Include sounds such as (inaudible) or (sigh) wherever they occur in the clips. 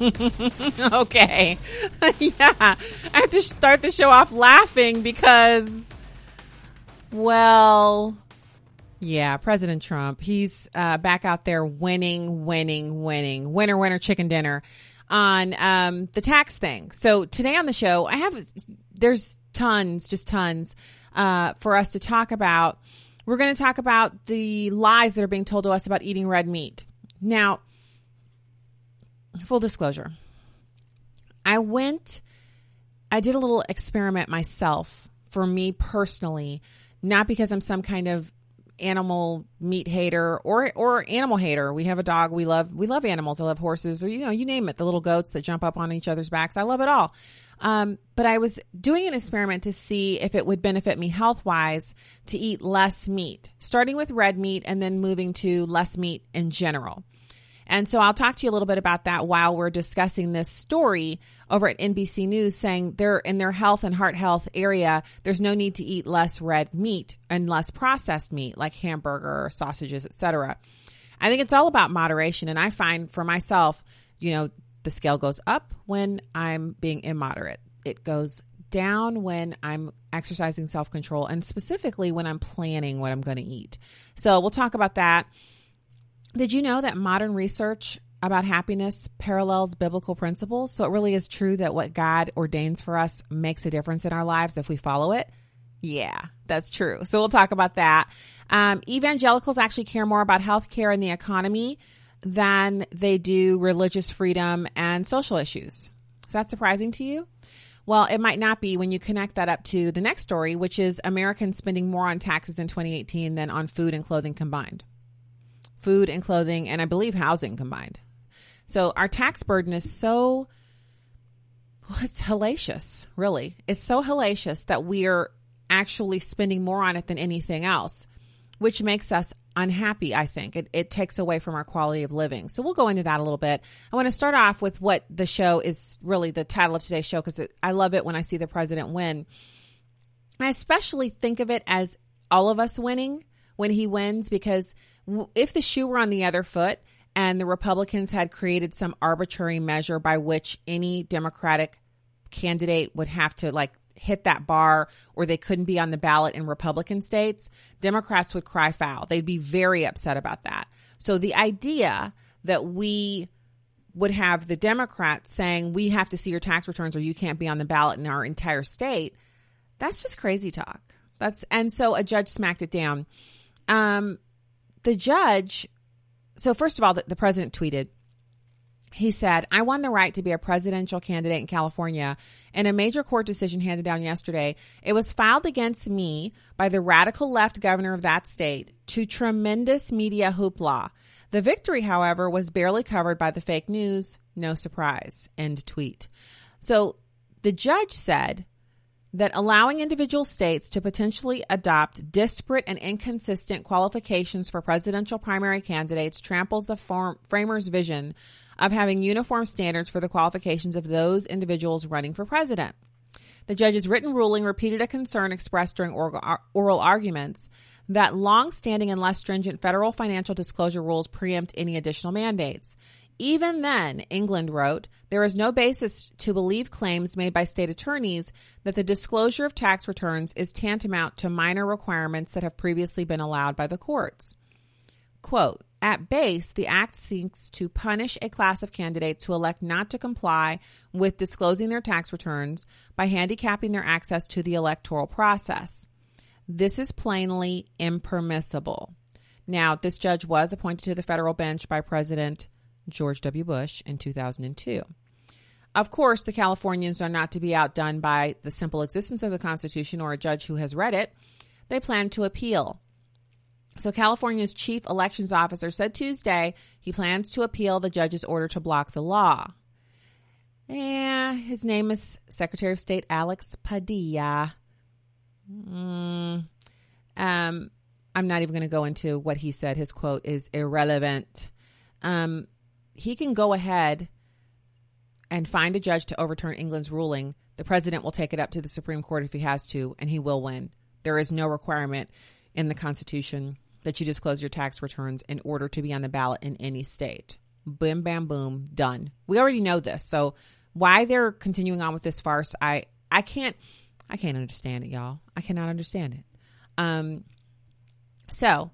(laughs) okay. (laughs) yeah. I have to start the show off laughing because, well, yeah, President Trump, he's uh, back out there winning, winning, winning, winner, winner, chicken dinner on um, the tax thing. So today on the show, I have, there's tons, just tons uh, for us to talk about. We're going to talk about the lies that are being told to us about eating red meat. Now, full disclosure, I went, I did a little experiment myself for me personally, not because I'm some kind of animal meat hater or or animal hater. We have a dog. We love we love animals. I love horses or you know you name it. The little goats that jump up on each other's backs. I love it all. Um, but I was doing an experiment to see if it would benefit me health wise to eat less meat, starting with red meat and then moving to less meat in general. And so I'll talk to you a little bit about that while we're discussing this story over at NBC News saying they're in their health and heart health area, there's no need to eat less red meat and less processed meat like hamburger, sausages, etc. I think it's all about moderation. And I find for myself, you know, the scale goes up when I'm being immoderate. It goes down when I'm exercising self control and specifically when I'm planning what I'm going to eat. So we'll talk about that. Did you know that modern research about happiness parallels biblical principles? So it really is true that what God ordains for us makes a difference in our lives if we follow it. Yeah, that's true. So we'll talk about that. Um, evangelicals actually care more about healthcare and the economy than they do religious freedom and social issues. Is that surprising to you? Well, it might not be when you connect that up to the next story, which is Americans spending more on taxes in 2018 than on food and clothing combined food and clothing, and I believe housing combined. So our tax burden is so, well, it's hellacious, really. It's so hellacious that we're actually spending more on it than anything else, which makes us unhappy, I think. It, it takes away from our quality of living. So we'll go into that a little bit. I want to start off with what the show is really the title of today's show because I love it when I see the president win. I especially think of it as all of us winning when he wins because if the shoe were on the other foot and the Republicans had created some arbitrary measure by which any Democratic candidate would have to like hit that bar or they couldn't be on the ballot in Republican states, Democrats would cry foul. They'd be very upset about that. So the idea that we would have the Democrats saying we have to see your tax returns or you can't be on the ballot in our entire state, that's just crazy talk. That's and so a judge smacked it down. Um, the judge, so first of all, the, the president tweeted, he said, I won the right to be a presidential candidate in California in a major court decision handed down yesterday. It was filed against me by the radical left governor of that state to tremendous media hoopla. The victory, however, was barely covered by the fake news. No surprise. End tweet. So the judge said that allowing individual states to potentially adopt disparate and inconsistent qualifications for presidential primary candidates tramples the form, framers' vision of having uniform standards for the qualifications of those individuals running for president. The judge's written ruling repeated a concern expressed during oral arguments that long-standing and less stringent federal financial disclosure rules preempt any additional mandates. Even then, England wrote, there is no basis to believe claims made by state attorneys that the disclosure of tax returns is tantamount to minor requirements that have previously been allowed by the courts. Quote, at base, the act seeks to punish a class of candidates who elect not to comply with disclosing their tax returns by handicapping their access to the electoral process. This is plainly impermissible. Now, this judge was appointed to the federal bench by President George W. Bush in 2002. Of course, the Californians are not to be outdone by the simple existence of the Constitution or a judge who has read it. They plan to appeal. So, California's chief elections officer said Tuesday he plans to appeal the judge's order to block the law. Yeah, his name is Secretary of State Alex Padilla. Mm, um, I'm not even going to go into what he said. His quote is irrelevant. Um, he can go ahead and find a judge to overturn England's ruling. The president will take it up to the Supreme Court if he has to, and he will win. There is no requirement in the Constitution that you disclose your tax returns in order to be on the ballot in any state. Boom, bam, boom, done. We already know this. So why they're continuing on with this farce, I I can't I can't understand it, y'all. I cannot understand it. Um. So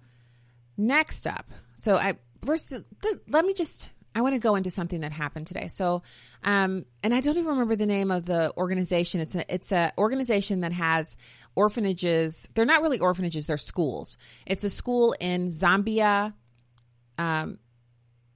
next up, so I first let me just I want to go into something that happened today. So, um, and I don't even remember the name of the organization. It's a it's a organization that has orphanages. They're not really orphanages; they're schools. It's a school in Zambia, um,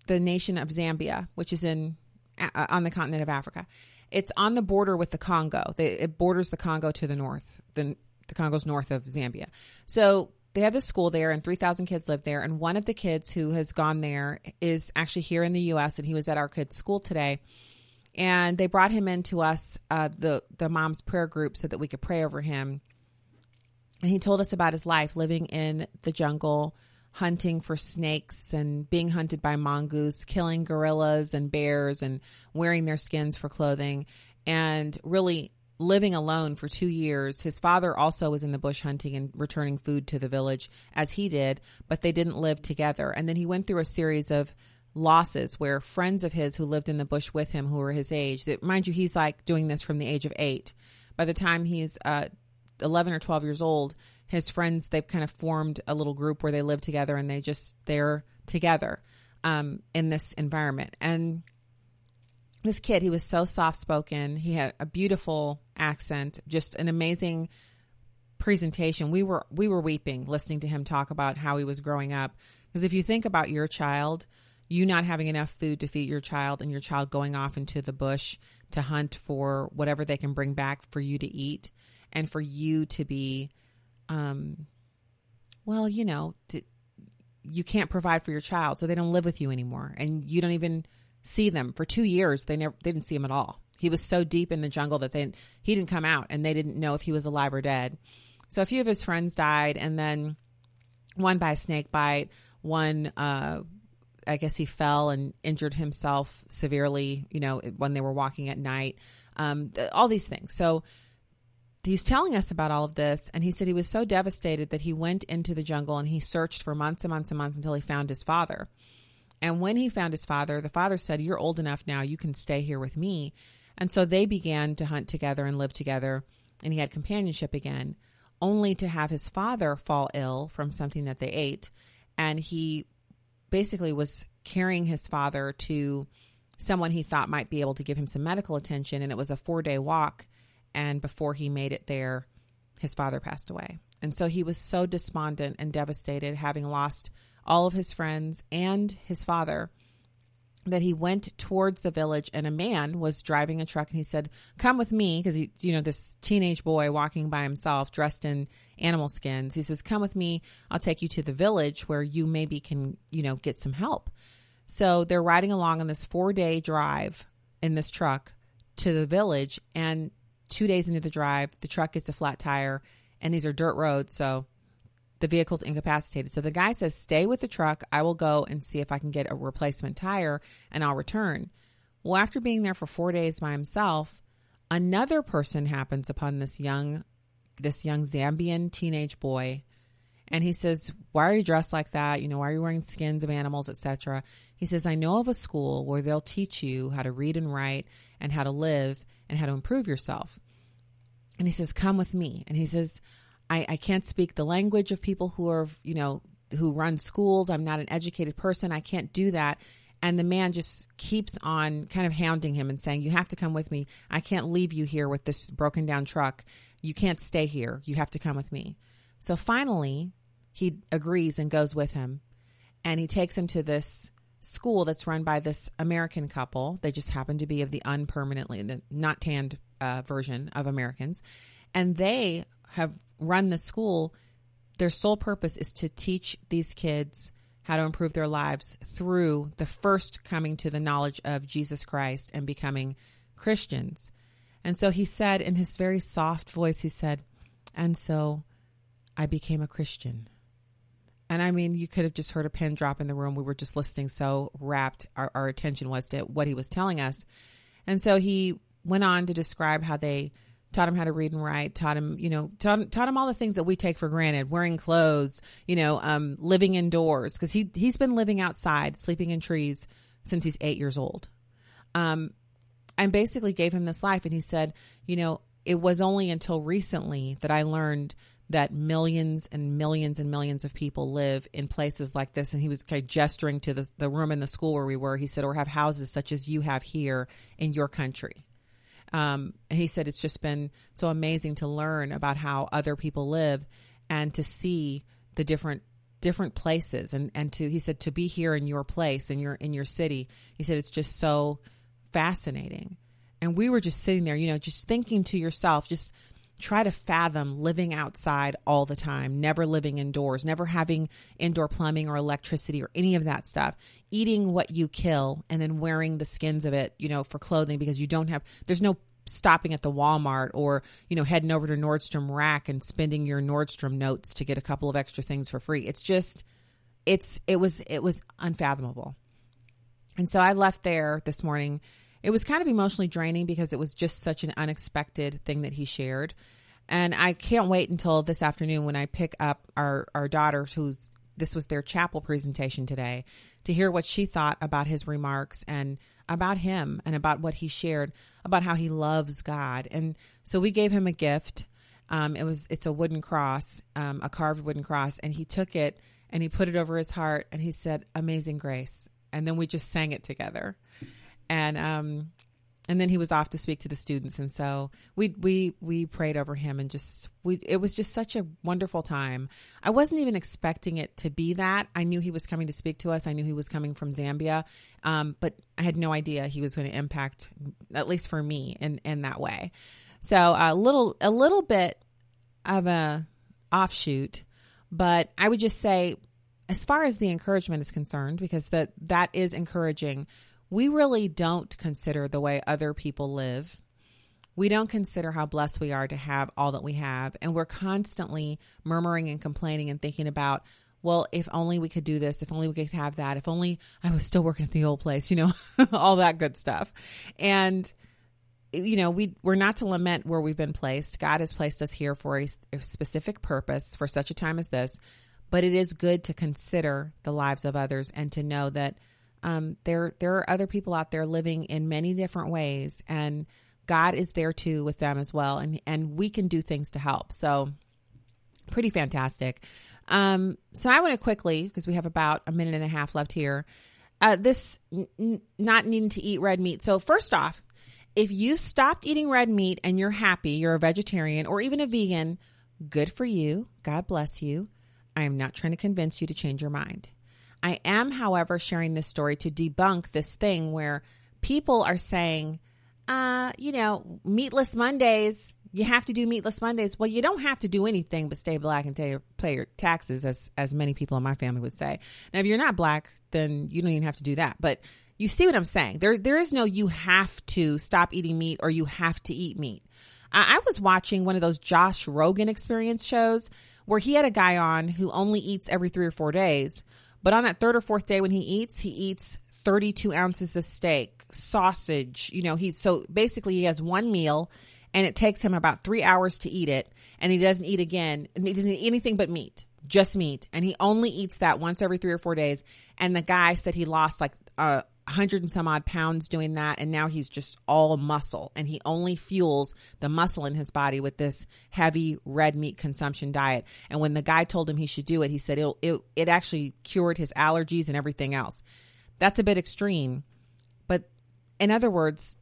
the nation of Zambia, which is in uh, on the continent of Africa. It's on the border with the Congo. It borders the Congo to the north. The the Congo's north of Zambia. So they have this school there and 3000 kids live there. And one of the kids who has gone there is actually here in the us and he was at our kids school today. And they brought him into us uh, the the mom's prayer group so that we could pray over him. And he told us about his life living in the jungle hunting for snakes and being hunted by mongoose killing gorillas and bears and wearing their skins for clothing. And really living alone for two years. His father also was in the bush hunting and returning food to the village as he did, but they didn't live together. And then he went through a series of losses where friends of his who lived in the bush with him, who were his age, that mind you, he's like doing this from the age of eight. By the time he's uh, 11 or 12 years old, his friends, they've kind of formed a little group where they live together and they just, they're together um, in this environment. And this kid, he was so soft spoken. He had a beautiful accent, just an amazing presentation. We were we were weeping listening to him talk about how he was growing up. Because if you think about your child, you not having enough food to feed your child and your child going off into the bush to hunt for whatever they can bring back for you to eat and for you to be um well, you know, to, you can't provide for your child, so they don't live with you anymore and you don't even see them for two years. They never they didn't see him at all. He was so deep in the jungle that they he didn't come out, and they didn't know if he was alive or dead. So a few of his friends died, and then one by a snake bite. One, uh, I guess he fell and injured himself severely. You know, when they were walking at night. Um, all these things. So he's telling us about all of this and he said he was so devastated that he went into the jungle and he searched for months and months and months until he found his father and when he found his father, the father said, You're old enough now, you can stay here with me. And so they began to hunt together and live together, and he had companionship again, only to have his father fall ill from something that they ate. And he basically was carrying his father to someone he thought might be able to give him some medical attention. And it was a four day walk. And before he made it there, his father passed away. And so he was so despondent and devastated, having lost all of his friends and his father that he went towards the village and a man was driving a truck and he said come with me because he you know this teenage boy walking by himself dressed in animal skins. He says come with me. I'll take you to the village where you maybe can you know get some help. So they're riding along on this four day drive in this truck to the village and two days into the drive the truck gets a flat tire and these are dirt roads so the vehicle's incapacitated. So the guy says, Stay with the truck. I will go and see if I can get a replacement tire and I'll return. Well, after being there for four days by himself, another person happens upon this young this young Zambian teenage boy and he says, "Why are you dressed like that? You know, why are you wearing skins of animals, etc." He says, "I know of a school where they'll teach you how to read and write and how to live and how to improve yourself." And he says, "Come with me." And he says, I, I can't speak the language of people who are, you know, who run schools. I'm not an educated person. I can't do that. And the man just keeps on kind of hounding him and saying, You have to come with me. I can't leave you here with this broken down truck. You can't stay here. You have to come with me. So finally, he agrees and goes with him. And he takes him to this school that's run by this American couple. They just happen to be of the unpermanently, the not tanned uh, version of Americans. And they have run the school. Their sole purpose is to teach these kids how to improve their lives through the first coming to the knowledge of Jesus Christ and becoming Christians. And so he said in his very soft voice, he said, And so I became a Christian. And I mean, you could have just heard a pin drop in the room. We were just listening, so rapt our, our attention was to what he was telling us. And so he went on to describe how they taught him how to read and write, taught him, you know, taught, taught him all the things that we take for granted, wearing clothes, you know, um, living indoors, because he, he's been living outside, sleeping in trees since he's eight years old. Um, and basically gave him this life. And he said, you know, it was only until recently that I learned that millions and millions and millions of people live in places like this. And he was kind of gesturing to the, the room in the school where we were. He said, or have houses such as you have here in your country. Um, he said, it's just been so amazing to learn about how other people live and to see the different different places and and to he said to be here in your place in your in your city. He said it's just so fascinating. And we were just sitting there you know just thinking to yourself just try to fathom living outside all the time, never living indoors, never having indoor plumbing or electricity or any of that stuff, eating what you kill and then wearing the skins of it, you know, for clothing because you don't have, there's no stopping at the Walmart or, you know, heading over to Nordstrom Rack and spending your Nordstrom notes to get a couple of extra things for free. It's just, it's, it was, it was unfathomable. And so I left there this morning it was kind of emotionally draining because it was just such an unexpected thing that he shared. And I can't wait until this afternoon when I pick up our, our daughter, who's this was their chapel presentation today, to hear what she thought about his remarks and about him and about what he shared about how he loves God. And so we gave him a gift. Um, it was it's a wooden cross, um, a carved wooden cross, and he took it and he put it over his heart and he said, "Amazing Grace." And then we just sang it together and um and then he was off to speak to the students. And so we we we prayed over him and just we it was just such a wonderful time. I wasn't even expecting it to be that. I knew he was coming to speak to us. I knew he was coming from zambia. Um, but i had no idea he was going to impact at least for me in in that way. So a little a little bit of a offshoot but i would just say as far as the encouragement is concerned because that that is encouraging we really don't consider the way other people live. We don't consider how blessed we are to have all that we have. And we're constantly murmuring and complaining and thinking about, well, if only we could do this, if only we could have that, if only I was still working at the old place, you know, (laughs) all that good stuff. And, you know, we, we're not to lament where we've been placed. God has placed us here for a, a specific purpose for such a time as this. But it is good to consider the lives of others and to know that um, there there are other people out there living in many different ways, and God is there too with them as well, and and we can do things to help. So, pretty fantastic. Um, so I want to quickly because we have about a minute and a half left here. Uh, this n- not needing to eat red meat. So first off, if you stopped eating red meat and you're happy, you're a vegetarian or even a vegan, good for you. God bless you. I am not trying to convince you to change your mind. I am, however, sharing this story to debunk this thing where people are saying, uh, you know, meatless Mondays, you have to do meatless Mondays. Well, you don't have to do anything but stay black and pay, your taxes, as as many people in my family would say. Now, if you're not black, then you don't even have to do that. But you see what I'm saying? There, there is no you have to stop eating meat or you have to eat meat. I, I was watching one of those Joe Rogan experience shows where he had a guy on who only eats every three or four days. But on that third or fourth day when he eats, he eats 32 ounces of steak, sausage. You know, he's so basically he has one meal and it takes him about three hours to eat it. And he doesn't eat again. And he doesn't eat anything but meat, just meat. And he only eats that once every three or four days. And the guy said he lost like uh, hundred and some odd pounds doing that and now he's just all muscle and he only fuels the muscle in his body with this heavy red meat consumption diet. And when the guy told him he should do it he said it it, it actually cured his allergies and everything else. That's a bit extreme but in other words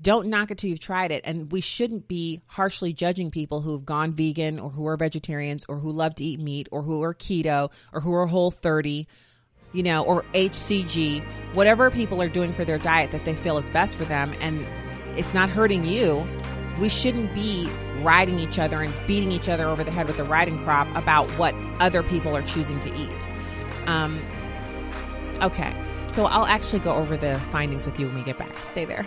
don't knock it till you've tried it. And we shouldn't be harshly judging people who've gone vegan or who are vegetarians or who love to eat meat or who are keto or who are whole 30 you know, or HCG, whatever people are doing for their diet that they feel is best for them, and it's not hurting you, we shouldn't be riding each other and beating each other over the head with a riding crop about what other people are choosing to eat. Um, okay, so I'll actually go over the findings with you when we get back. Stay there.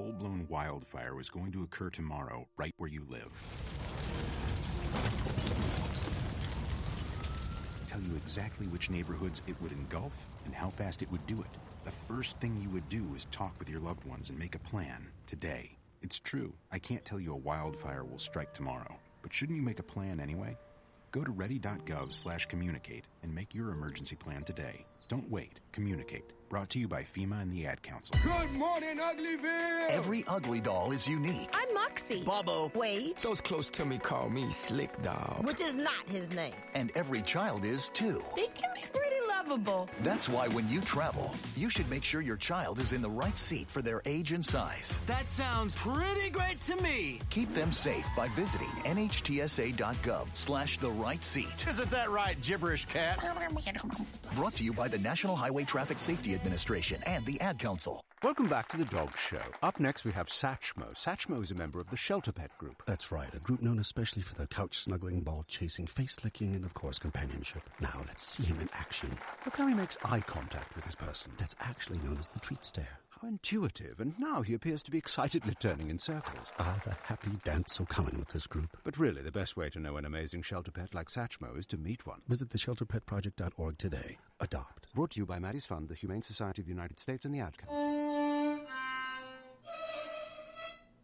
full blown wildfire was going to occur tomorrow, right where you live? Tell you exactly which neighborhoods it would engulf and how fast it would do it. The first thing you would do is talk with your loved ones and make a plan today. It's true, I can't tell you a wildfire will strike tomorrow, but shouldn't you make a plan anyway? Go to ready.gov slash communicate and make your emergency plan today. Don't wait. Communicate. Brought to you by FEMA and the Ad Council. Good morning, Uglyville! Every ugly doll is unique. I'm Moxy. Babo. Wage. Those close to me call me Slick Doll. Which is not his name. And every child is too. They can be pretty lovable. That's why when you travel, you should make sure your child is in the right seat for their age and size. That sounds pretty great to me. Keep them safe by visiting nhtsa.gov slash the right seat. Isn't that right, gibberish cat? Brought to you by the National Highway Traffic Safety Administration and the Ad Council. Welcome back to the Dog Show. Up next, we have Satchmo. Satchmo is a member of the Shelter Pet Group. That's right, a group known especially for their couch snuggling, ball chasing, face licking, and of course, companionship. Now, let's see him in action. Look how he makes eye contact with his person. That's actually known as the treat stare. How intuitive, and now he appears to be excitedly turning in circles. Ah, the happy dance so common with this group. But really, the best way to know an amazing shelter pet like Satchmo is to meet one. Visit theshelterpetproject.org today. Adopt. Brought to you by Maddie's Fund, the Humane Society of the United States, and the Ad Council.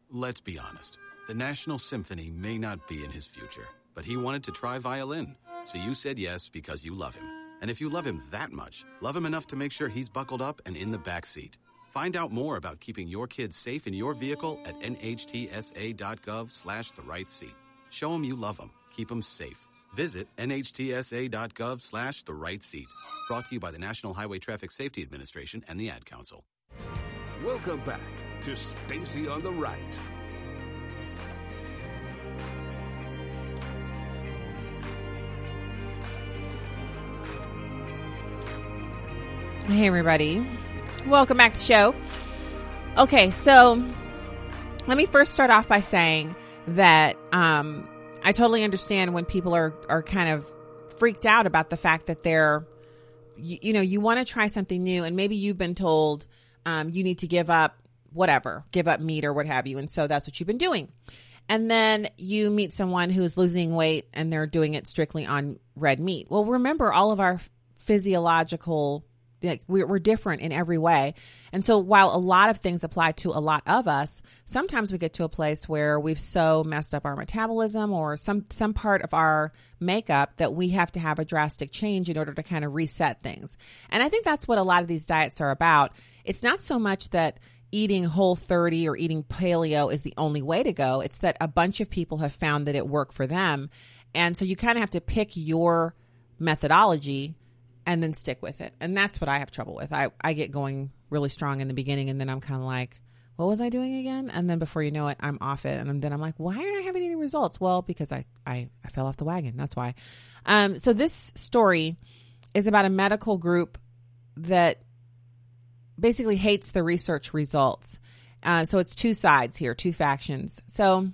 Let's be honest. The National Symphony may not be in his future, but he wanted to try violin. So you said yes because you love him. And if you love him that much, love him enough to make sure he's buckled up and in the back seat. Find out more about keeping your kids safe in your vehicle at nhtsa.gov slash the right seat. Show them you love them. Keep them safe. Visit nhtsa.gov slash the right seat. Brought to you by the National Highway Traffic Safety Administration and the Ad Council. Welcome back to Stacy on the Right. Hey, everybody. Welcome back to the show. Okay, so let me first start off by saying that um, I totally understand when people are, are kind of freaked out about the fact that they're, you, you know, you want to try something new and maybe you've been told um, you need to give up whatever, give up meat or what have you. And so that's what you've been doing. And then you meet someone who's losing weight and they're doing it strictly on red meat. Well, remember all of our physiological like we're different in every way. And so while a lot of things apply to a lot of us, sometimes we get to a place where we've so messed up our metabolism or some, some part of our makeup that we have to have a drastic change in order to kind of reset things. And I think that's what a lot of these diets are about. It's not so much that eating whole 30 or eating paleo is the only way to go. It's that a bunch of people have found that it worked for them. And so you kind of have to pick your methodology and then stick with it. And that's what I have trouble with. I, I get going really strong in the beginning and then I'm kind of like, what was I doing again? And then before you know it, I'm off it. And then I'm like, why aren't I having any results? Well, because I, I, I fell off the wagon. That's why. Um, so this story is about a medical group that basically hates the research results. Uh, so it's two sides here, two factions. So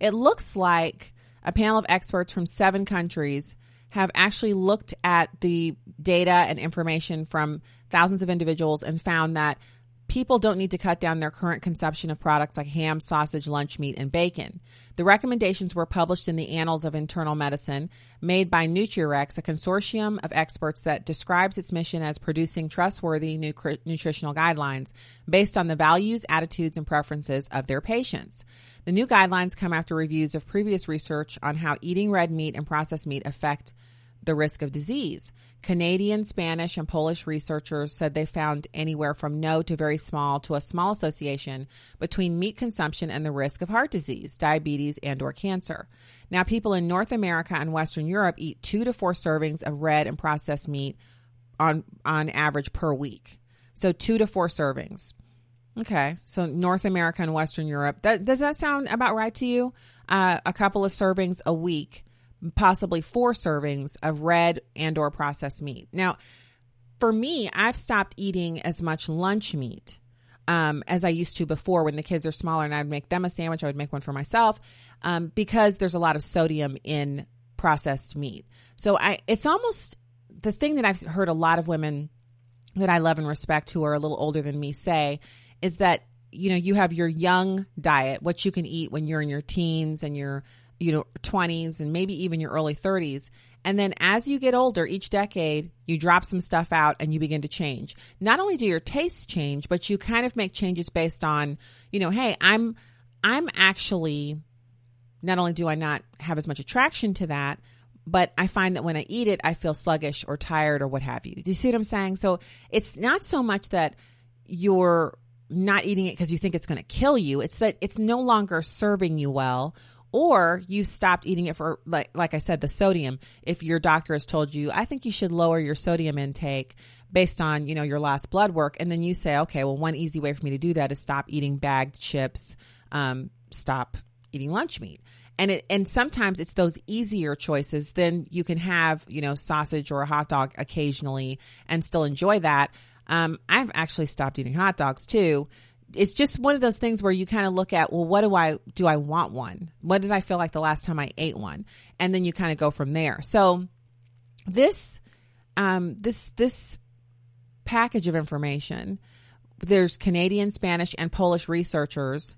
it looks like a panel of experts from seven countries have actually looked at the data and information from thousands of individuals and found that people don't need to cut down their current consumption of products like ham, sausage, lunch meat, and bacon. The recommendations were published in the Annals of Internal Medicine, made by NutriRECS, a consortium of experts that describes its mission as producing trustworthy nutri- nutritional guidelines based on the values, attitudes, and preferences of their patients. The new guidelines come after reviews of previous research on how eating red meat and processed meat affect the risk of disease. Canadian, Spanish, and Polish researchers said they found anywhere from no to very small to a small association between meat consumption and the risk of heart disease, diabetes, and or cancer. Now, people in North America and Western Europe eat 2 to 4 servings of red and processed meat on on average per week. So 2 to 4 servings. Okay. So North America and Western Europe. That, does that sound about right to you? Uh, a couple of servings a week possibly four servings of red and or processed meat. Now, for me, I've stopped eating as much lunch meat um, as I used to before when the kids are smaller and I'd make them a sandwich. I would make one for myself um, because there's a lot of sodium in processed meat. So I, it's almost the thing that I've heard a lot of women that I love and respect who are a little older than me say is that you know you have your young diet, what you can eat when you're in your teens and your you know 20s and maybe even your early 30s and then as you get older each decade you drop some stuff out and you begin to change not only do your tastes change but you kind of make changes based on you know hey i'm i'm actually not only do i not have as much attraction to that but I find that when I eat it, I feel sluggish or tired or what have you. Do you see what I'm saying? So it's not so much that you're not eating it because you think it's going to kill you. It's that it's no longer serving you well or you stopped eating it for like like I said the sodium. If your doctor has told you I think you should lower your sodium intake based on you know your last blood work and then you say okay well one easy way for me to do that is stop eating bagged chips um, stop eating lunch meat. And it and sometimes it's those easier choices. Then you can have you know sausage or a hot dog occasionally and still enjoy that um, I've actually stopped eating hot dogs too it's just one of those things where you kind of look at, well, what do I do? I want one. What did I feel like the last time I ate one? And then you kind of go from there. So this, um, this, this package of information, there's Canadian, Spanish, and Polish researchers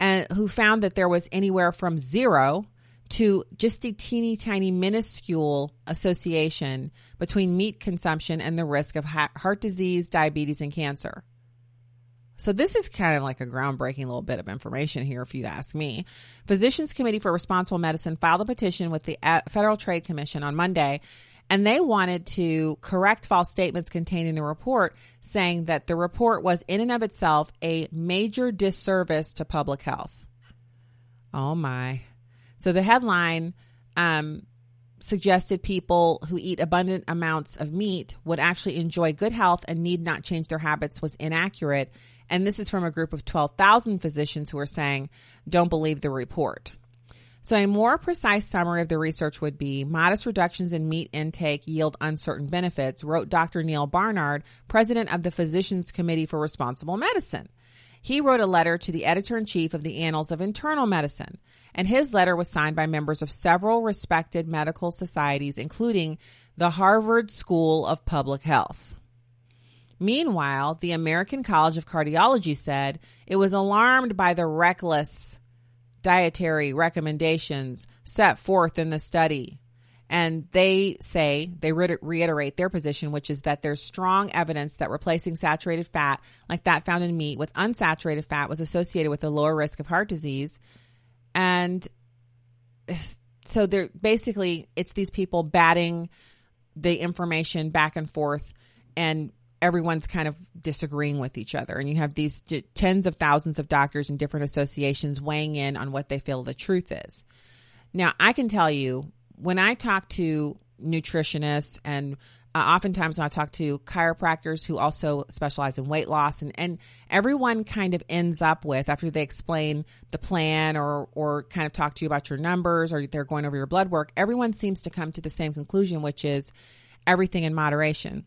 and who found that there was anywhere from zero to just a teeny tiny minuscule association between meat consumption and the risk of heart disease, diabetes, and cancer. So this is kind of like a groundbreaking little bit of information here, if you ask me. Physicians Committee for Responsible Medicine filed a petition with the uh, Federal Trade Commission on Monday, and they wanted to correct false statements contained in the report, saying that the report was in and of itself a major disservice to public health. Oh my! So the headline um, suggested people who eat abundant amounts of meat would actually enjoy good health and need not change their habits was inaccurate and this is from a group of 12,000 physicians who are saying, don't believe the report. So, a more precise summary of the research would be modest reductions in meat intake yield uncertain benefits, wrote Dr. Neil Barnard, president of the Physicians Committee for Responsible Medicine. He wrote a letter to the editor in chief of the Annals of Internal Medicine, and his letter was signed by members of several respected medical societies, including the Harvard School of Public Health. Meanwhile, the American College of Cardiology said it was alarmed by the reckless dietary recommendations set forth in the study. And they say, they reiterate their position, which is that there's strong evidence that replacing saturated fat, like that found in meat, with unsaturated fat was associated with a lower risk of heart disease. And so they're basically, it's these people batting the information back and forth and everyone's kind of disagreeing with each other and you have these tens of thousands of doctors and different associations weighing in on what they feel the truth is now i can tell you when i talk to nutritionists and uh, oftentimes when i talk to chiropractors who also specialize in weight loss and, and everyone kind of ends up with after they explain the plan or or kind of talk to you about your numbers or they're going over your blood work everyone seems to come to the same conclusion which is everything in moderation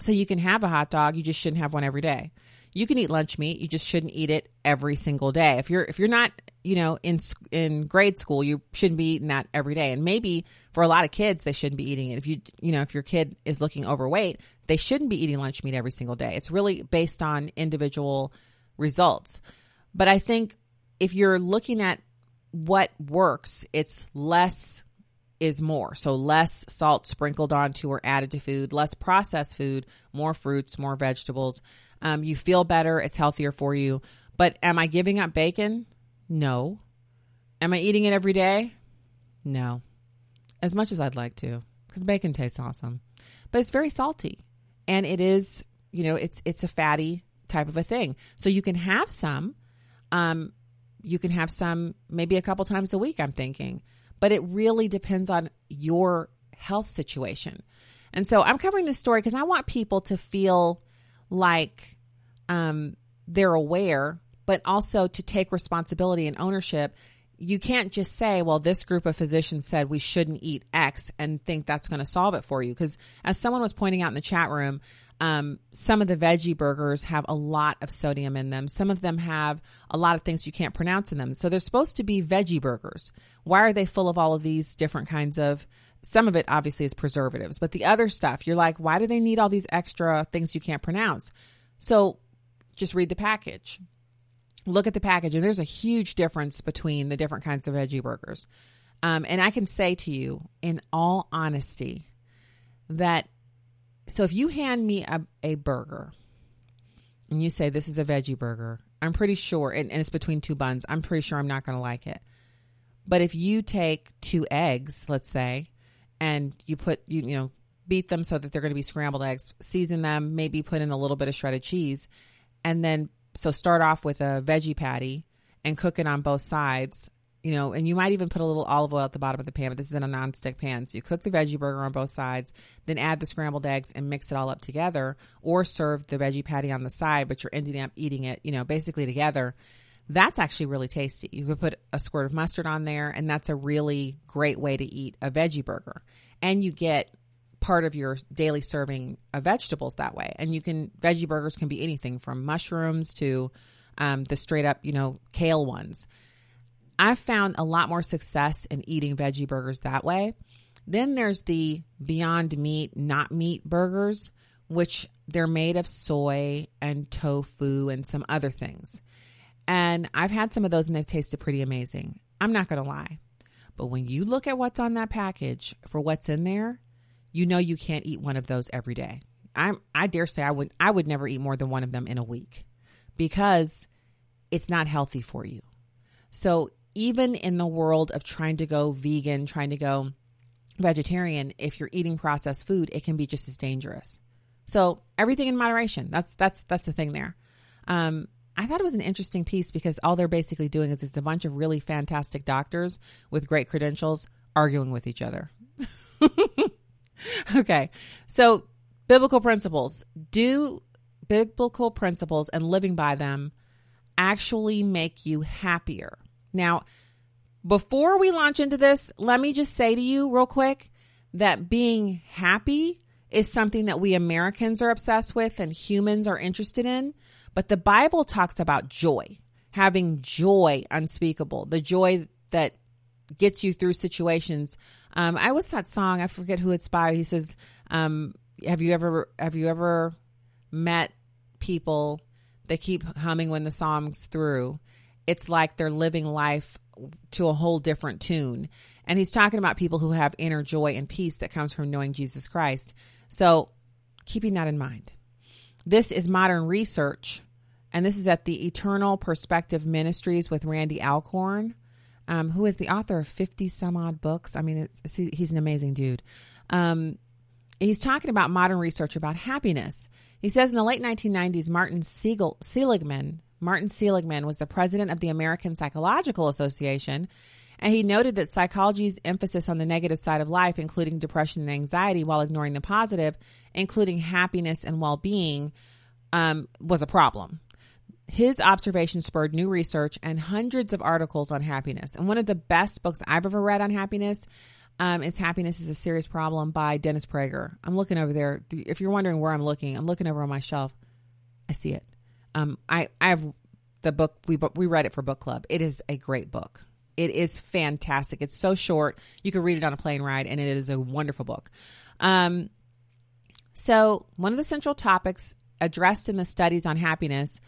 so you can have a hot dog, you just shouldn't have one every day. You can eat lunch meat. You just shouldn't eat it every single day. If you're if you're not, you know, in in grade school, you shouldn't be eating that every day. And maybe for a lot of kids, they shouldn't be eating it. If you you know, if your kid is looking overweight, they shouldn't be eating lunch meat every single day. It's really based on individual results. But I think if you're looking at what works, it's less is more. So less salt sprinkled onto or added to food, less processed food, more fruits, more vegetables. Um, you feel better. It's healthier for you. But am I giving up bacon? No. Am I eating it every day? No. As much as I'd like to, because bacon tastes awesome. But it's very salty. And it is, you know, it's it's a fatty type of a thing. So you can have some. Um, you can have some maybe a couple times a week, I'm thinking. But it really depends on your health situation. And so I'm covering this story because I want people to feel like um, they're aware, but also to take responsibility and ownership. You can't just say, well, this group of physicians said we shouldn't eat X and think that's going to solve it for you. Because as someone was pointing out in the chat room, um, some of the veggie burgers have a lot of sodium in them. Some of them have a lot of things you can't pronounce in them. So they're supposed to be veggie burgers. Why are they full of all of these different kinds of some of it obviously is preservatives, but the other stuff, you're like, why do they need all these extra things you can't pronounce? So just read the package. Look at the package, and there's a huge difference between the different kinds of veggie burgers. Um, and I can say to you, in all honesty, that so if you hand me a, a burger and you say this is a veggie burger, I'm pretty sure, and, and it's between two buns, I'm pretty sure I'm not going to like it. But if you take two eggs, let's say, and you put you you know beat them so that they're going to be scrambled eggs, season them, maybe put in a little bit of shredded cheese, and then so start off with a veggie patty and cook it on both sides. You know, and you might even put a little olive oil at the bottom of the pan, but this is in a nonstick pan. So you cook the veggie burger on both sides, then add the scrambled eggs and mix it all up together, or serve the veggie patty on the side, but you're ending up eating it, you know, basically together. That's actually really tasty. You could put a squirt of mustard on there, and that's a really great way to eat a veggie burger. And you get part of your daily serving of vegetables that way. And you can, veggie burgers can be anything from mushrooms to um, the straight up, you know, kale ones. I've found a lot more success in eating veggie burgers that way. Then there's the Beyond Meat, not meat burgers, which they're made of soy and tofu and some other things. And I've had some of those and they've tasted pretty amazing. I'm not going to lie. But when you look at what's on that package for what's in there, you know you can't eat one of those every day. I I dare say I would I would never eat more than one of them in a week because it's not healthy for you. So even in the world of trying to go vegan, trying to go vegetarian, if you're eating processed food, it can be just as dangerous. So everything in moderation. That's that's that's the thing there. Um, I thought it was an interesting piece because all they're basically doing is it's a bunch of really fantastic doctors with great credentials arguing with each other. (laughs) okay. So, biblical principles. Do biblical principles and living by them actually make you happier? Now, before we launch into this, let me just say to you real quick that being happy is something that we Americans are obsessed with and humans are interested in. But the Bible talks about joy, having joy unspeakable, the joy that gets you through situations. Um, I was that song. I forget who it's by. He says, um, "Have you ever have you ever met people that keep humming when the song's through? It's like they're living life to a whole different tune." And he's talking about people who have inner joy and peace that comes from knowing Jesus Christ. So, keeping that in mind. This is modern research, and this is at the Eternal Perspective Ministries with Randy Alcorn, um, who is the author of 50 some odd books. I mean, he's an amazing dude. Um, he's talking about modern research about happiness. He says in the late 1990s, Martin Siegel, Seligman, Martin Seligman was the president of the American Psychological Association, and he noted that psychology's emphasis on the negative side of life, including depression and anxiety, while ignoring the positive, including happiness and well being, um, was a problem. His observation spurred new research and hundreds of articles on happiness. And one of the best books I've ever read on happiness um, is Happiness is a Serious Problem by Dennis Prager. I'm looking over there. If you're wondering where I'm looking, I'm looking over on my shelf. I see it. Um, I I have the book we we read it for book club. It is a great book. It is fantastic. It's so short. You can read it on a plane ride, and it is a wonderful book. Um, so one of the central topics addressed in the studies on happiness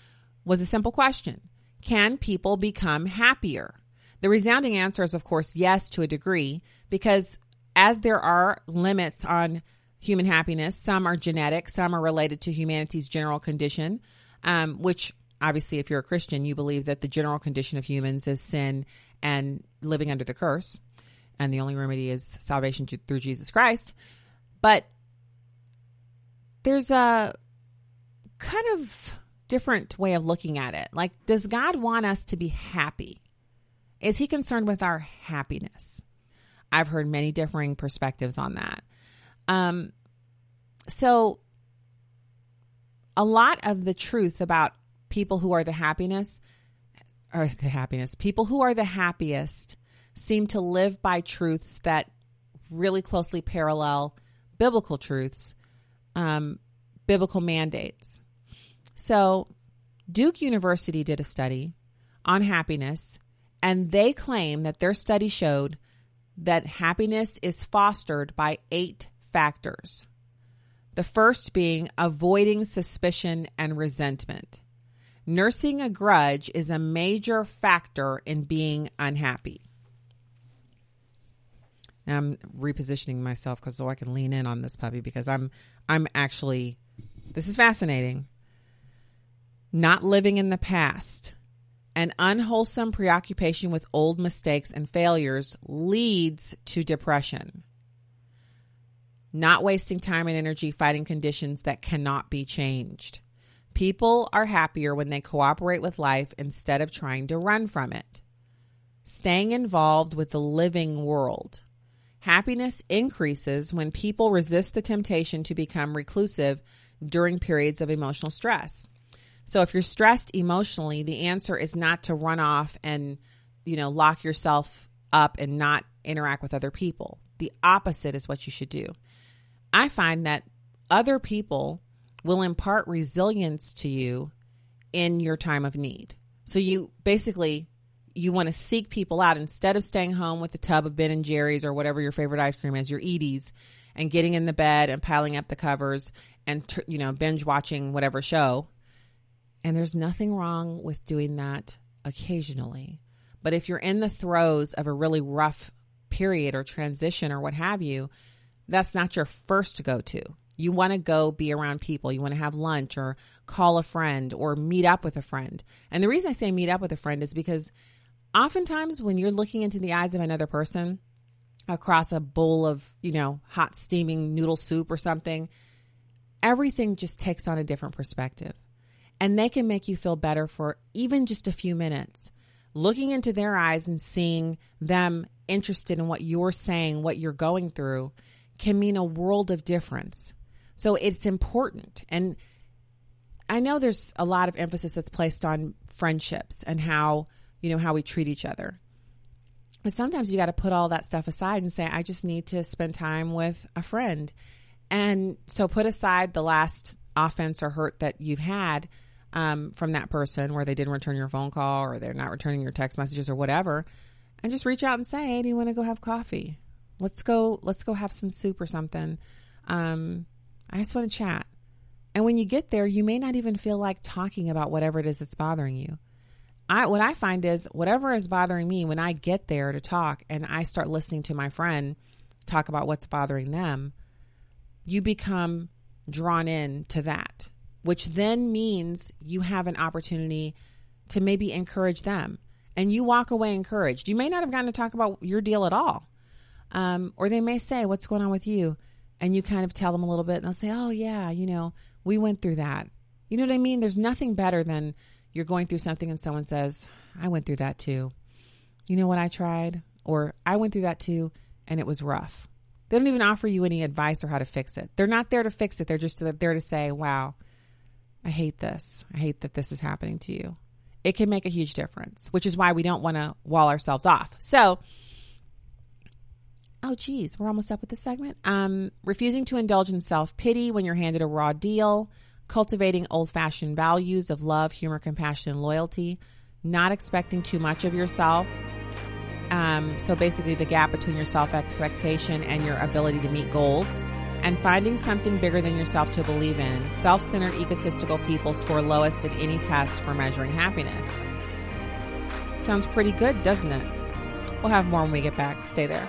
was a simple question: Can people become happier? The resounding answer is, of course, yes to a degree, because as there are limits on human happiness, some are genetic, some are related to humanity's general condition, um, which obviously, if you're a Christian, you believe that the general condition of humans is sin and living under the curse, and the only remedy is salvation through Jesus Christ. But there's a kind of different way of looking at it. Like, does God want us to be happy? Is he concerned with our happiness? I've heard many differing perspectives on that. Um, so, a lot of the truth about people who are the happiness or the happiness, people who are the happiest seem to live by truths that really closely parallel biblical truths, um, biblical mandates. So, Duke University did a study on happiness, and they claim that their study showed that happiness is fostered by eight factors. The first being avoiding suspicion and resentment. Nursing a grudge is a major factor in being unhappy. I'm repositioning myself because so I can lean in on this puppy because I'm I'm actually this is fascinating. Not living in the past. An unwholesome preoccupation with old mistakes and failures leads to depression. Not wasting time and energy fighting conditions that cannot be changed. People are happier when they cooperate with life instead of trying to run from it. Staying involved with the living world. Happiness increases when people resist the temptation to become reclusive during periods of emotional stress. So if you're stressed emotionally, the answer is not to run off and, you know, lock yourself up and not interact with other people. The opposite is what you should do. I find that other people will impart resilience to you in your time of need. So you basically you want to seek people out instead of staying home with a tub of Ben and Jerry's or whatever your favorite ice cream is, your Edy's, and getting in the bed and piling up the covers and you know binge watching whatever show. And there's nothing wrong with doing that occasionally. But if you're in the throes of a really rough period or transition or what have you, that's not your first go to. You want to go be around people. You want to have lunch or call a friend or meet up with a friend. And the reason I say meet up with a friend is because oftentimes when you're looking into the eyes of another person across a bowl of, you know, hot steaming noodle soup or something, everything just takes on a different perspective. And they can make you feel better for even just a few minutes. Looking into their eyes and seeing them interested in what you're saying, what you're going through, can mean a world of difference. So it's important. And I know there's a lot of emphasis that's placed on friendships and how, you know, how we treat each other. But sometimes you got to put all that stuff aside and say, I just need to spend time with a friend. And so put aside the last offense or hurt that you've had um, from that person where they didn't return your phone call or they're not returning your text messages or whatever. And just reach out and say, Hey, do you want to go have coffee? Let's go, let's go have some soup or something. Um, I just want to chat. And when you get there, you may not even feel like talking about whatever it is that's bothering you. I what I find is whatever is bothering me when I get there to talk and I start listening to my friend talk about what's bothering them, you become drawn in to that, which then means you have an opportunity to maybe encourage them. And you walk away encouraged. You may not have gotten to talk about your deal at all. Um, or they may say, What's going on with you? And you kind of tell them a little bit and they'll say, "Oh yeah, you know, we went through that." You know what I mean? There's nothing better than you're going through something and someone says, "I went through that too." You know what I tried? Or I went through that too and it was rough. They don't even offer you any advice or how to fix it. They're not there to fix it. They're just there to say, "Wow, I hate this. I hate that this is happening to you." It can make a huge difference, which is why we don't want to wall ourselves off. So, oh geez, we're almost up with the segment. Um, refusing to indulge in self pity when you're handed a raw deal, cultivating old fashioned values of love, humor, compassion, and loyalty, not expecting too much of yourself. Um, so basically, the gap between your self expectation and your ability to meet goals, and finding something bigger than yourself to believe in. Self centered, egotistical people score lowest in any test for measuring happiness. Sounds pretty good, doesn't it? We'll have more when we get back. Stay there.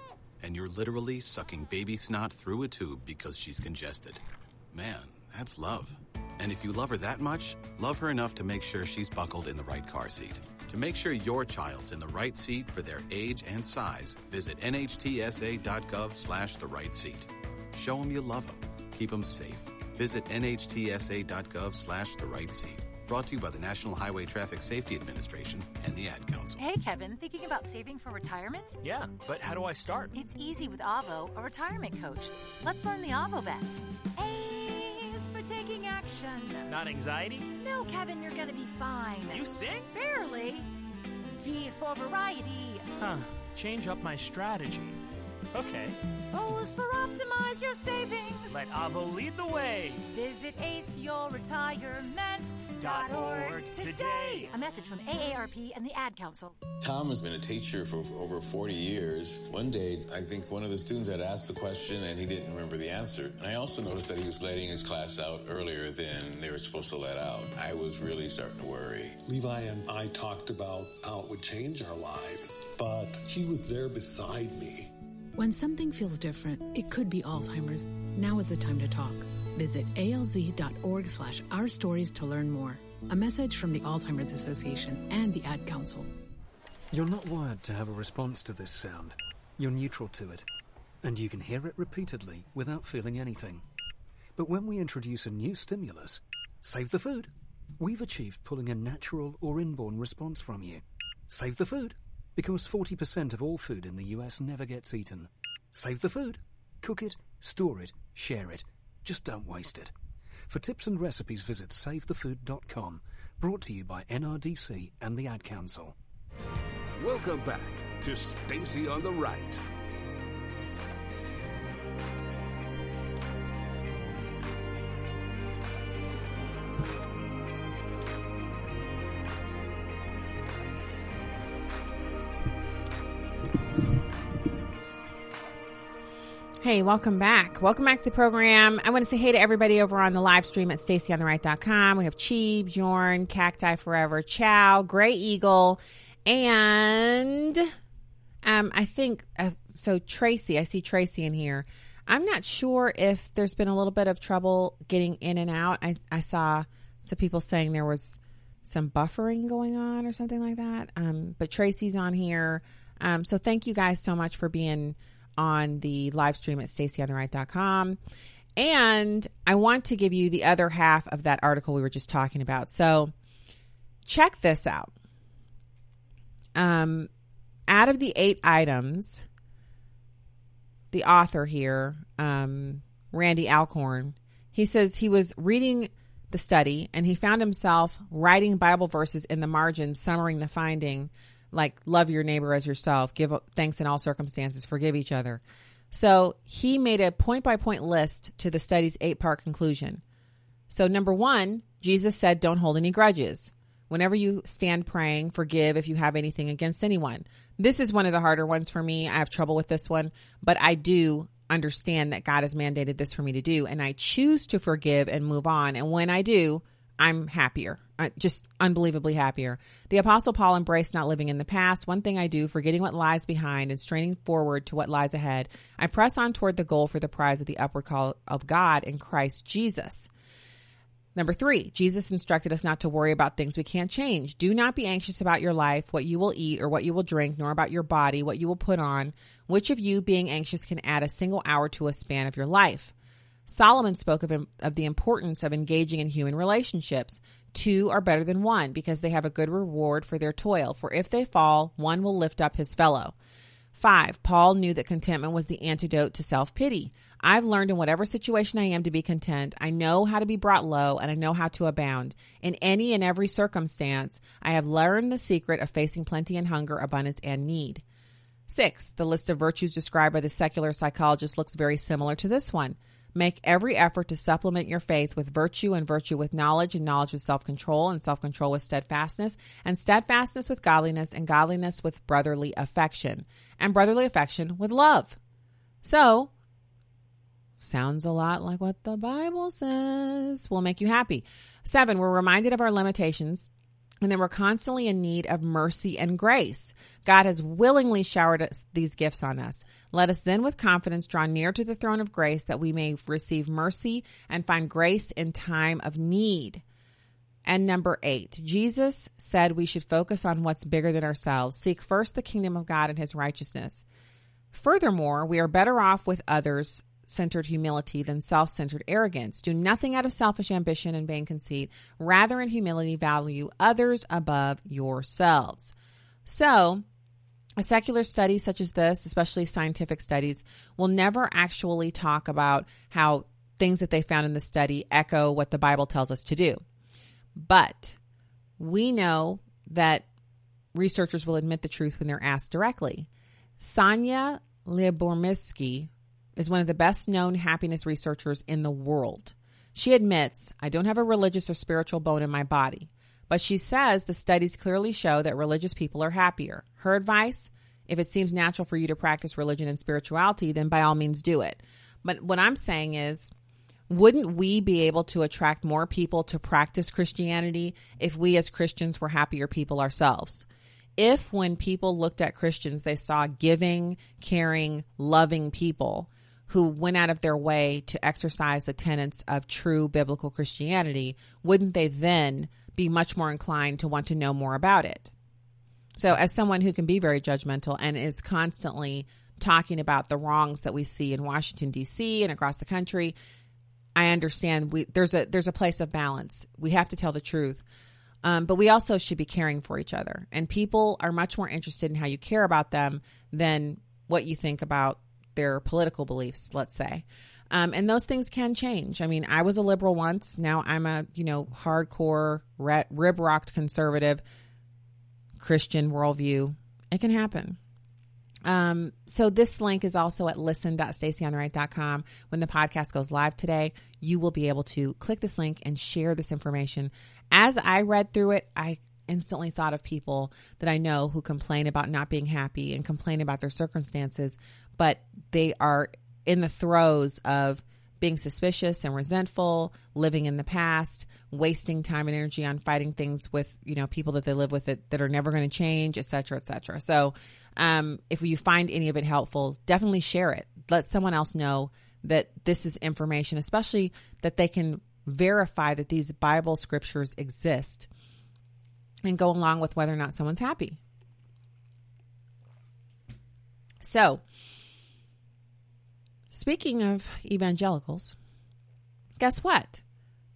and you're literally sucking baby snot through a tube because she's congested. Man, that's love. And if you love her that much, love her enough to make sure she's buckled in the right car seat. To make sure your child's in the right seat for their age and size, visit nhtsa.gov slash the right seat. Show them you love them. Keep them safe. Visit nhtsa.gov slash the right seat. Brought to you by the National Highway Traffic Safety Administration and the Ad Council. Hey, Kevin, thinking about saving for retirement? Yeah, but how do I start? It's easy with Avo, a retirement coach. Let's learn the Avo bet. A is for taking action. Not anxiety? No, Kevin, you're gonna be fine. You sing? Barely. V is for variety. Huh. Change up my strategy. Okay. O is for optimize your savings. Let Avo lead the way. Visit aceyourretirement.org today. A message from AARP and the Ad Council. Tom has been a teacher for over 40 years. One day, I think one of the students had asked the question and he didn't remember the answer. And I also noticed that he was letting his class out earlier than they were supposed to let out. I was really starting to worry. Levi and I talked about how it would change our lives, but he was there beside me. When something feels different, it could be Alzheimer's. Now is the time to talk. Visit alz.org slash our stories to learn more. A message from the Alzheimer's Association and the Ad Council. You're not wired to have a response to this sound. You're neutral to it. And you can hear it repeatedly without feeling anything. But when we introduce a new stimulus, save the food, we've achieved pulling a natural or inborn response from you. Save the food, because 40% of all food in the US never gets eaten. Save the food. Cook it, store it, share it. Just don't waste it. For tips and recipes, visit savethefood.com. Brought to you by NRDC and the Ad Council. Welcome back to Stacy on the Right. Hey, welcome back. Welcome back to the program. I want to say hey to everybody over on the live stream at stacyontheright.com. We have Cheeb, Jorn, Cacti Forever, Chow, Gray Eagle, and um, I think uh, so. Tracy, I see Tracy in here. I'm not sure if there's been a little bit of trouble getting in and out. I, I saw some people saying there was some buffering going on or something like that. Um, but Tracy's on here. Um, so thank you guys so much for being on the live stream at stacyontheright.com. And I want to give you the other half of that article we were just talking about. So check this out. Um, out of the eight items, the author here, um, Randy Alcorn, he says he was reading the study and he found himself writing Bible verses in the margins, summarizing the finding like love your neighbor as yourself, give thanks in all circumstances, forgive each other. So he made a point by point list to the study's eight part conclusion. So number one, Jesus said, don't hold any grudges. Whenever you stand praying, forgive if you have anything against anyone. This is one of the harder ones for me. I have trouble with this one, but I do understand that God has mandated this for me to do, and I choose to forgive and move on. And when I do, I'm happier, uh, just unbelievably happier. The Apostle Paul embraced not living in the past. One thing I do, forgetting what lies behind and straining forward to what lies ahead, I press on toward the goal for the prize of the upward call of God in Christ Jesus. Number three, Jesus instructed us not to worry about things we can't change. Do not be anxious about your life, what you will eat or what you will drink, nor about your body, what you will put on. Which of you, being anxious, can add a single hour to a span of your life? Solomon spoke of, of the importance of engaging in human relationships. Two are better than one because they have a good reward for their toil, for if they fall, one will lift up his fellow. Five, Paul knew that contentment was the antidote to self pity. I've learned in whatever situation I am to be content. I know how to be brought low and I know how to abound. In any and every circumstance, I have learned the secret of facing plenty and hunger, abundance and need. Six, the list of virtues described by the secular psychologist looks very similar to this one. Make every effort to supplement your faith with virtue and virtue with knowledge and knowledge with self control and self control with steadfastness and steadfastness with godliness and godliness with brotherly affection and brotherly affection with love. So, sounds a lot like what the Bible says will make you happy. Seven, we're reminded of our limitations and then we're constantly in need of mercy and grace. God has willingly showered us, these gifts on us. Let us then with confidence draw near to the throne of grace that we may receive mercy and find grace in time of need. And number eight, Jesus said we should focus on what's bigger than ourselves. Seek first the kingdom of God and his righteousness. Furthermore, we are better off with others centered humility than self centered arrogance. Do nothing out of selfish ambition and vain conceit. Rather, in humility, value others above yourselves. So, a secular study such as this, especially scientific studies, will never actually talk about how things that they found in the study echo what the Bible tells us to do. But we know that researchers will admit the truth when they're asked directly. Sonja Lyubomirsky is one of the best known happiness researchers in the world. She admits, I don't have a religious or spiritual bone in my body, but she says the studies clearly show that religious people are happier. Her advice if it seems natural for you to practice religion and spirituality, then by all means do it. But what I'm saying is, wouldn't we be able to attract more people to practice Christianity if we as Christians were happier people ourselves? If when people looked at Christians, they saw giving, caring, loving people who went out of their way to exercise the tenets of true biblical Christianity, wouldn't they then be much more inclined to want to know more about it? So, as someone who can be very judgmental and is constantly talking about the wrongs that we see in Washington D.C. and across the country, I understand we there's a there's a place of balance. We have to tell the truth. Um, but we also should be caring for each other. And people are much more interested in how you care about them than what you think about their political beliefs, let's say. Um, and those things can change. I mean, I was a liberal once. Now I'm a, you know, hardcore, rib rocked conservative. Christian worldview. It can happen. Um, so this link is also at listen.stacyontheright.com. When the podcast goes live today, you will be able to click this link and share this information. As I read through it, I instantly thought of people that I know who complain about not being happy and complain about their circumstances, but they are in the throes of being suspicious and resentful, living in the past, wasting time and energy on fighting things with, you know, people that they live with that, that are never going to change, et cetera, et cetera. So, um, if you find any of it helpful, definitely share it. Let someone else know that this is information, especially that they can verify that these Bible scriptures exist and go along with whether or not someone's happy. So, Speaking of evangelicals, guess what?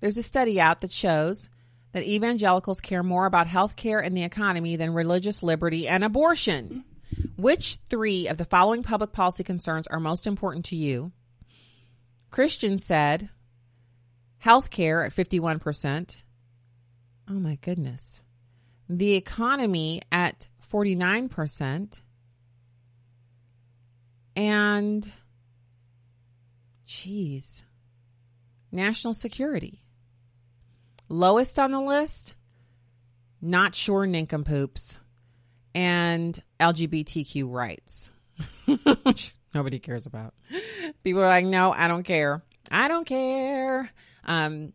There's a study out that shows that evangelicals care more about health care and the economy than religious liberty and abortion. Which three of the following public policy concerns are most important to you? Christian said health care at 51%. Oh my goodness. The economy at 49%. And Jeez. National security. Lowest on the list, not sure nincompoops, and LGBTQ rights, which nobody cares about. People are like, no, I don't care. I don't care. Um,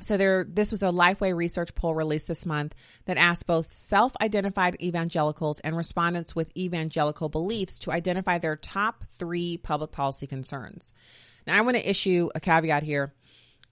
so there, this was a Lifeway research poll released this month that asked both self-identified evangelicals and respondents with evangelical beliefs to identify their top three public policy concerns. Now, I want to issue a caveat here.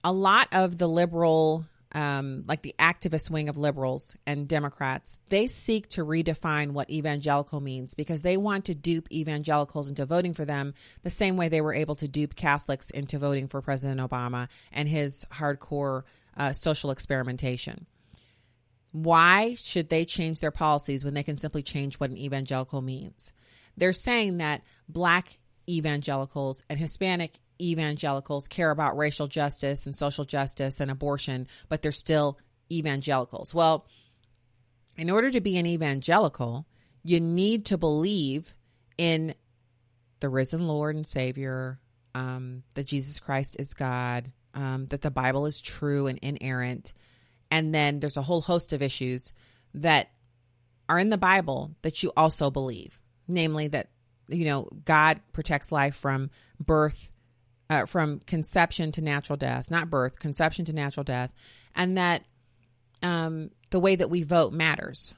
A lot of the liberal, um, like the activist wing of liberals and Democrats, they seek to redefine what evangelical means because they want to dupe evangelicals into voting for them the same way they were able to dupe Catholics into voting for President Obama and his hardcore uh, social experimentation. Why should they change their policies when they can simply change what an evangelical means? They're saying that black evangelicals and Hispanic evangelicals care about racial justice and social justice and abortion, but they're still evangelicals. Well, in order to be an evangelical, you need to believe in the risen Lord and Savior, um, that Jesus Christ is God, um, that the Bible is true and inerrant. And then there's a whole host of issues that are in the Bible that you also believe, namely that, you know, God protects life from birth, uh, from conception to natural death, not birth, conception to natural death, and that um, the way that we vote matters.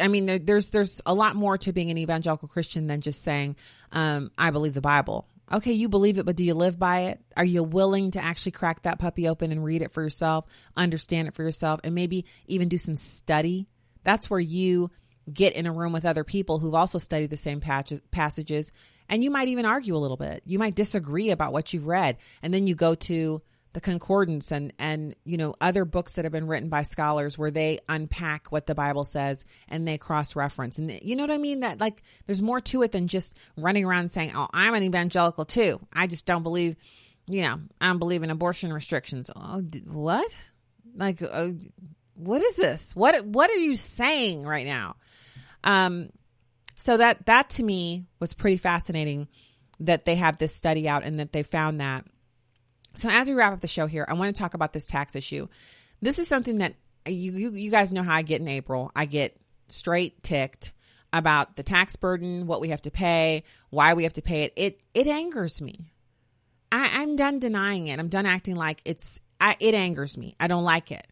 I mean, there's there's a lot more to being an evangelical Christian than just saying um, I believe the Bible. Okay, you believe it, but do you live by it? Are you willing to actually crack that puppy open and read it for yourself, understand it for yourself, and maybe even do some study? That's where you get in a room with other people who've also studied the same passages, and you might even argue a little bit. You might disagree about what you've read, and then you go to the concordance and and you know other books that have been written by scholars where they unpack what the bible says and they cross reference and you know what i mean? That like there's more to it than just running around saying oh i'm an evangelical too. I just don't believe you know i don't believe in abortion restrictions. Oh what? Like uh, what is this? What what are you saying right now? Um so that that to me was pretty fascinating that they have this study out and that they found that so as we wrap up the show here, I want to talk about this tax issue. This is something that you, you, you guys know how I get in April. I get straight ticked about the tax burden, what we have to pay, why we have to pay it. It it angers me. I, I'm done denying it. I'm done acting like it's. I, it angers me. I don't like it.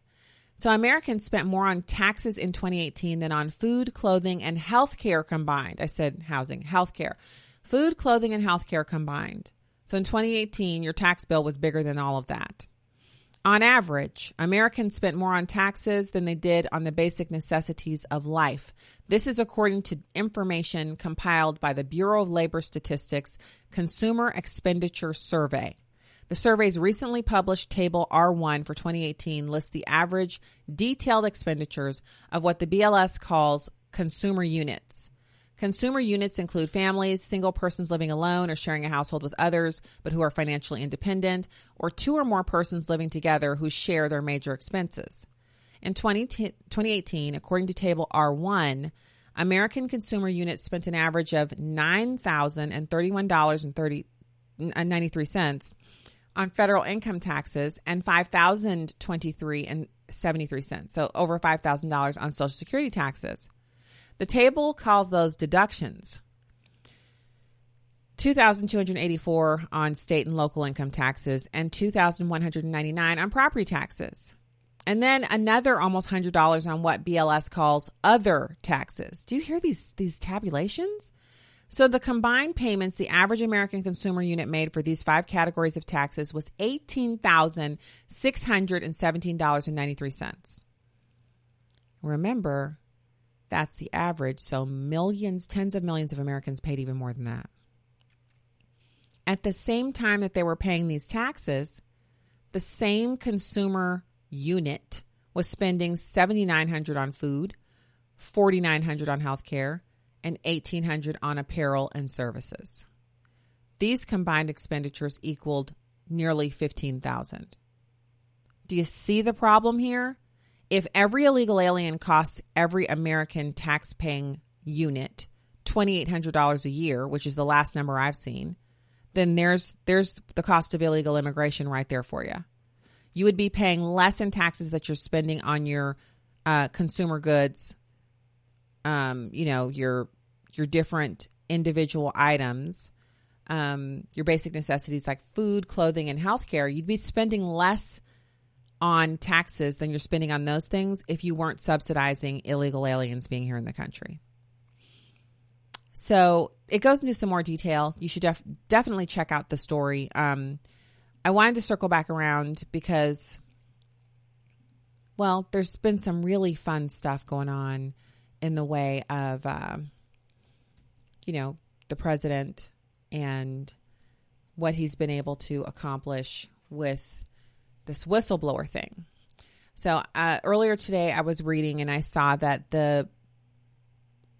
So Americans spent more on taxes in 2018 than on food, clothing, and healthcare combined. I said housing, healthcare, food, clothing, and healthcare combined. So in 2018, your tax bill was bigger than all of that. On average, Americans spent more on taxes than they did on the basic necessities of life. This is according to information compiled by the Bureau of Labor Statistics Consumer Expenditure Survey. The survey's recently published Table R1 for 2018 lists the average detailed expenditures of what the BLS calls consumer units. Consumer units include families, single persons living alone or sharing a household with others, but who are financially independent, or two or more persons living together who share their major expenses. In 20, 2018, according to Table R1, American consumer units spent an average of $9,031.93 on federal income taxes and $5,023 and 73 cents. So over $5,000 on social security taxes. The table calls those deductions. 2284 on state and local income taxes and 2199 on property taxes. And then another almost $100 on what BLS calls other taxes. Do you hear these these tabulations? So the combined payments the average American consumer unit made for these five categories of taxes was $18,617.93. Remember, that's the average. So millions, tens of millions of Americans paid even more than that. At the same time that they were paying these taxes, the same consumer unit was spending 7900 on food, 4900 on healthcare, and 1800 on apparel and services. These combined expenditures equaled nearly 15,000. Do you see the problem here? if every illegal alien costs every American tax-paying unit $2800 a year, which is the last number I've seen, then there's there's the cost of illegal immigration right there for you. you would be paying less in taxes that you're spending on your uh, consumer goods. Um, you know your your different individual items, um, your basic necessities like food, clothing, and healthcare. You'd be spending less on taxes than you're spending on those things if you weren't subsidizing illegal aliens being here in the country. So it goes into some more detail. You should def- definitely check out the story. Um, I wanted to circle back around because, well, there's been some really fun stuff going on in the way of, uh, you know, the president and what he's been able to accomplish with this whistleblower thing. So uh, earlier today, I was reading and I saw that the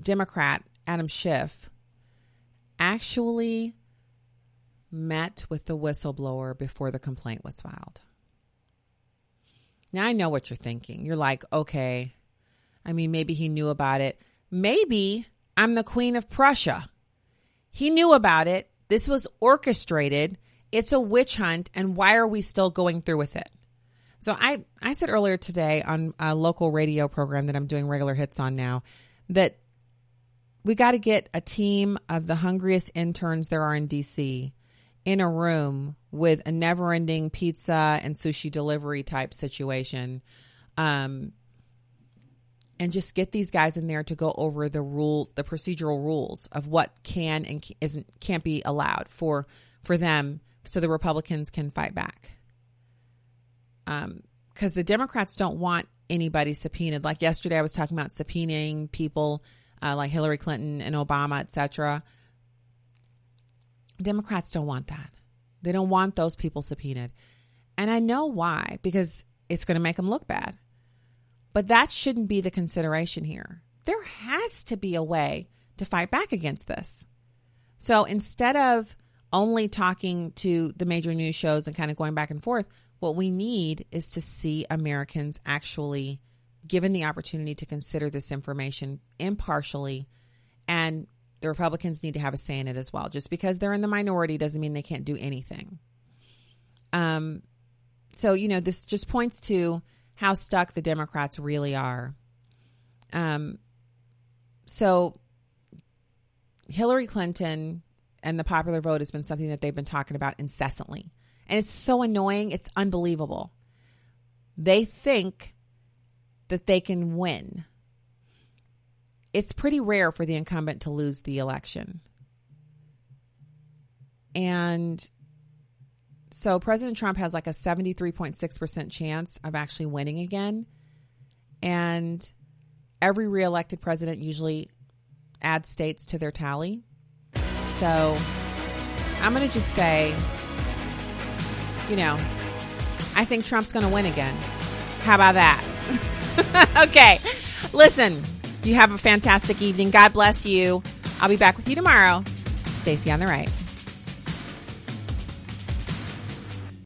Democrat Adam Schiff actually met with the whistleblower before the complaint was filed. Now I know what you're thinking. You're like, okay, I mean, maybe he knew about it. Maybe I'm the Queen of Prussia. He knew about it. This was orchestrated. It's a witch hunt. And why are we still going through with it? So I, I said earlier today on a local radio program that I'm doing regular hits on now that we got to get a team of the hungriest interns there are in DC in a room with a never ending pizza and sushi delivery type situation. Um, and just get these guys in there to go over the rules, the procedural rules of what can and isn't can't be allowed for for them, so the Republicans can fight back. Um, because the Democrats don't want anybody subpoenaed. Like yesterday, I was talking about subpoenaing people uh, like Hillary Clinton and Obama, etc. Democrats don't want that. They don't want those people subpoenaed. And I know why, because it's going to make them look bad. But that shouldn't be the consideration here. There has to be a way to fight back against this. So instead of only talking to the major news shows and kind of going back and forth, what we need is to see Americans actually given the opportunity to consider this information impartially and the Republicans need to have a say in it as well. Just because they're in the minority doesn't mean they can't do anything. Um, so you know, this just points to how stuck the Democrats really are. Um, so Hillary Clinton and the popular vote has been something that they've been talking about incessantly, and it's so annoying. It's unbelievable. They think that they can win it's pretty rare for the incumbent to lose the election. And so President Trump has like a 73.6% chance of actually winning again. And every reelected president usually adds states to their tally. So I'm going to just say, you know, I think Trump's going to win again. How about that? (laughs) okay. Listen, you have a fantastic evening. God bless you. I'll be back with you tomorrow. Stacy on the right.